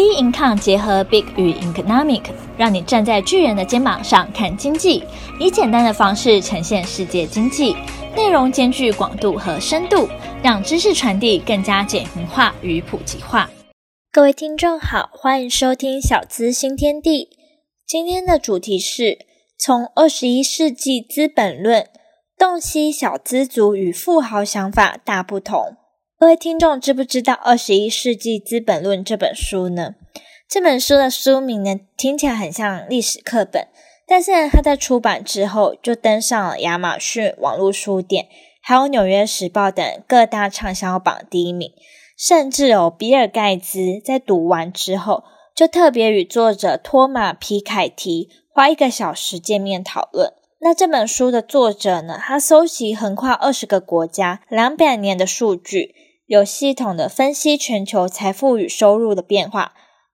Big Income 结合 Big 与 Economic，让你站在巨人的肩膀上看经济，以简单的方式呈现世界经济，内容兼具广度和深度，让知识传递更加简明化与普及化。各位听众好，欢迎收听小资新天地。今天的主题是从二十一世纪资本论洞悉小资族与富豪想法大不同。各位听众知不知道《二十一世纪资本论》这本书呢？这本书的书名呢，听起来很像历史课本，但是呢，它在出版之后就登上了亚马逊网络书店，还有《纽约时报》等各大畅销榜第一名，甚至有比尔盖茨在读完之后，就特别与作者托马皮凯提花一个小时见面讨论。那这本书的作者呢，他搜集横跨二十个国家两百年的数据。有系统的分析全球财富与收入的变化，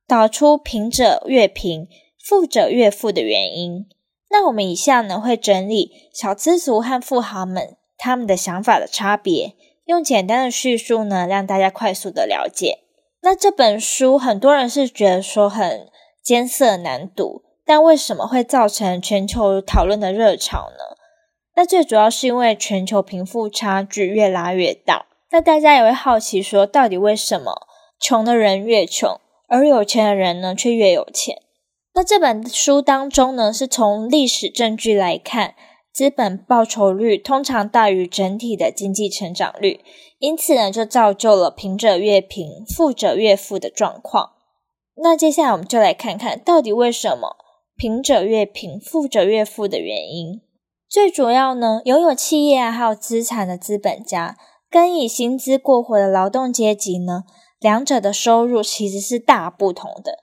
导出贫者越贫、富者越富的原因。那我们以下呢，会整理小资族和富豪们他们的想法的差别，用简单的叙述呢，让大家快速的了解。那这本书很多人是觉得说很艰涩难读，但为什么会造成全球讨论的热潮呢？那最主要是因为全球贫富差距越拉越大。那大家也会好奇说，到底为什么穷的人越穷，而有钱的人呢却越有钱？那这本书当中呢，是从历史证据来看，资本报酬率通常大于整体的经济成长率，因此呢，就造就了贫者越贫、富者越富的状况。那接下来我们就来看看到底为什么贫者越贫、富者越富的原因。最主要呢，拥有企业，还有资产的资本家。跟以薪资过活的劳动阶级呢，两者的收入其实是大不同的。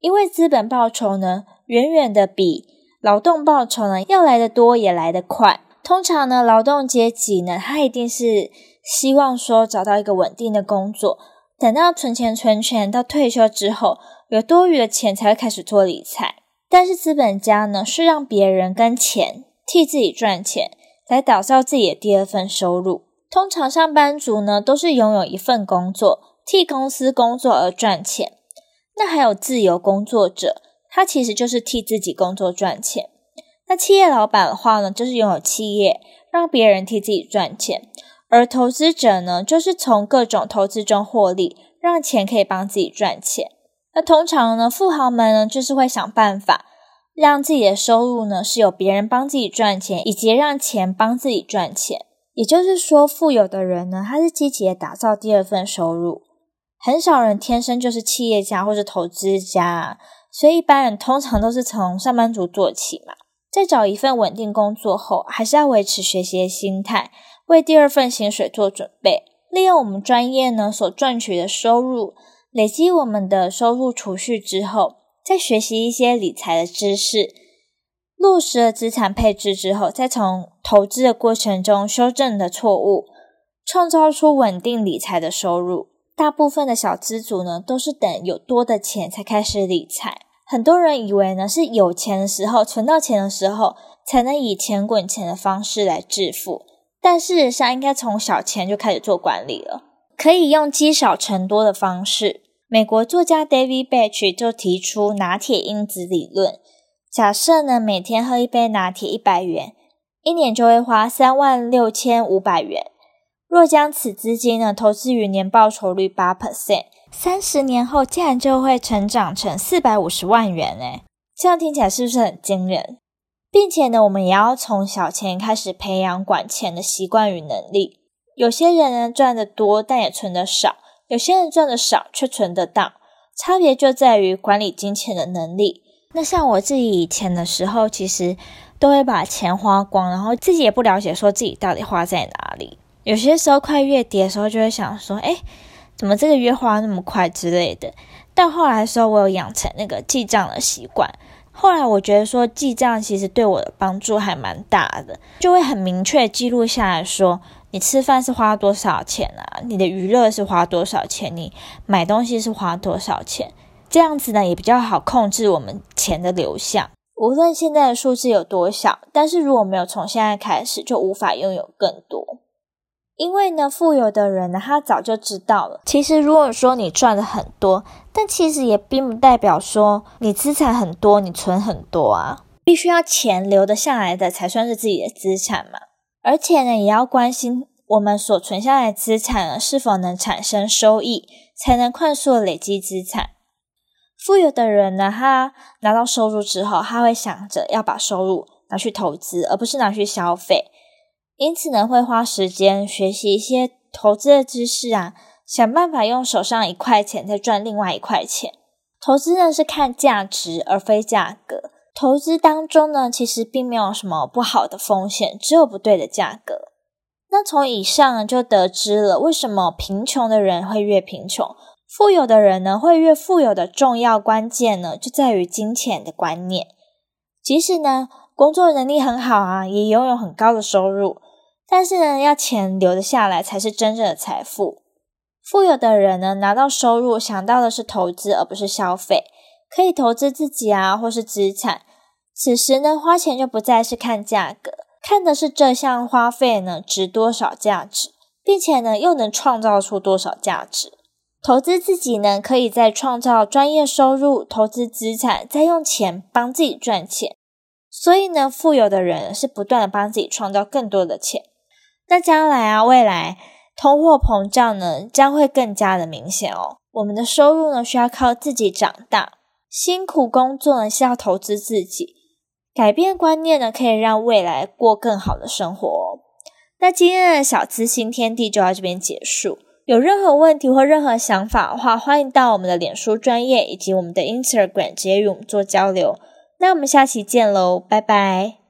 因为资本报酬呢，远远的比劳动报酬呢要来得多，也来得快。通常呢，劳动阶级呢，他一定是希望说找到一个稳定的工作，等到存钱存钱到退休之后，有多余的钱才会开始做理财。但是资本家呢，是让别人跟钱替自己赚钱，来打造自己的第二份收入。通常上班族呢，都是拥有一份工作，替公司工作而赚钱。那还有自由工作者，他其实就是替自己工作赚钱。那企业老板的话呢，就是拥有企业，让别人替自己赚钱。而投资者呢，就是从各种投资中获利，让钱可以帮自己赚钱。那通常呢，富豪们呢，就是会想办法让自己的收入呢，是由别人帮自己赚钱，以及让钱帮自己赚钱。也就是说，富有的人呢，他是积极的打造第二份收入。很少人天生就是企业家或是投资家，所以一般人通常都是从上班族做起嘛。在找一份稳定工作后，还是要维持学习的心态，为第二份薪水做准备。利用我们专业呢所赚取的收入，累积我们的收入储蓄之后，再学习一些理财的知识。落实了资产配置之后，再从投资的过程中修正的错误，创造出稳定理财的收入。大部分的小资族呢，都是等有多的钱才开始理财。很多人以为呢，是有钱的时候，存到钱的时候，才能以钱滚钱的方式来致富。但事实上，应该从小钱就开始做管理了，可以用积少成多的方式。美国作家 David Bach 就提出拿铁因子理论。假设呢，每天喝一杯拿铁一百元，一年就会花三万六千五百元。若将此资金呢投资于年报酬率八 percent，三十年后竟然就会成长成四百五十万元诶，这样听起来是不是很惊人？并且呢，我们也要从小钱开始培养管钱的习惯与能力。有些人呢赚得多，但也存得少；有些人赚得少却存得到，差别就在于管理金钱的能力。那像我自己以前的时候，其实都会把钱花光，然后自己也不了解说自己到底花在哪里。有些时候快月底的时候，就会想说，诶，怎么这个月花那么快之类的。但后来的时候，我有养成那个记账的习惯。后来我觉得说记账其实对我的帮助还蛮大的，就会很明确记录下来说，你吃饭是花多少钱啊？你的娱乐是花多少钱？你买东西是花多少钱？这样子呢，也比较好控制我们钱的流向。无论现在的数字有多小，但是如果没有从现在开始，就无法拥有更多。因为呢，富有的人呢，他早就知道了。其实，如果说你赚的很多，但其实也并不代表说你资产很多，你存很多啊。必须要钱留得下来的才算是自己的资产嘛。而且呢，也要关心我们所存下来的资产呢，是否能产生收益，才能快速累积资产。富有的人呢，他拿到收入之后，他会想着要把收入拿去投资，而不是拿去消费。因此呢，会花时间学习一些投资的知识啊，想办法用手上一块钱再赚另外一块钱。投资呢是看价值而非价格。投资当中呢，其实并没有什么不好的风险，只有不对的价格。那从以上就得知了为什么贫穷的人会越贫穷，富有的人呢会越富有的重要关键呢，就在于金钱的观念。即使呢工作能力很好啊，也拥有很高的收入。但是呢，要钱留得下来才是真正的财富。富有的人呢，拿到收入想到的是投资，而不是消费，可以投资自己啊，或是资产。此时呢，花钱就不再是看价格，看的是这项花费呢值多少价值，并且呢又能创造出多少价值。投资自己呢，可以再创造专业收入，投资资产，再用钱帮自己赚钱。所以呢，富有的人是不断的帮自己创造更多的钱。那将来啊，未来通货膨胀呢，将会更加的明显哦。我们的收入呢，需要靠自己长大，辛苦工作呢，是要投资自己，改变观念呢，可以让未来过更好的生活哦。那今天的小资新天地就到这边结束。有任何问题或任何想法的话，欢迎到我们的脸书专业以及我们的 Instagram 直接与我们做交流。那我们下期见喽，拜拜。